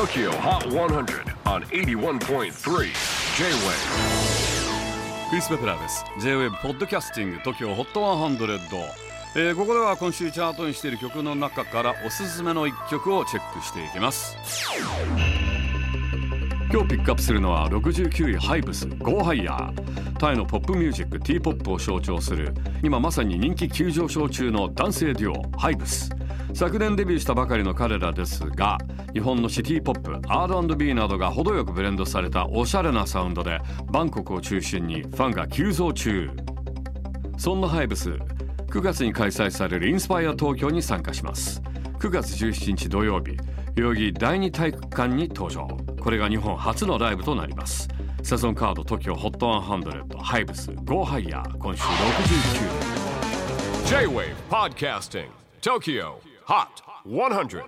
TOKYO HOT 100 on 81.3 J-WAVE クリス・ベプラーです。J-WAVE ポッドキャスティング TOKYO HOT 100、えー、ここでは今週チャートにしている曲の中からおすすめの一曲をチェックしていきます。今日ピックアップするのは69位ハイブス Go Higher タイのポップミュージック T-POP を象徴する。今まさに人気急上昇中の男性デュオハイブス昨年デビューしたばかりの彼らですが日本のシティポップ R&B などが程よくブレンドされたおしゃれなサウンドでバンコクを中心にファンが急増中。そんなハイブス9月に開催されるインスパイア東京に参加します。9月17日土曜日代々木第二体育館に登場。これが日本初のライブとなります。セゾンカード TOKIOHOT100 ハイブス Go Higher 今週69 J-WAVE PODCASTING TOKYO. HOT 100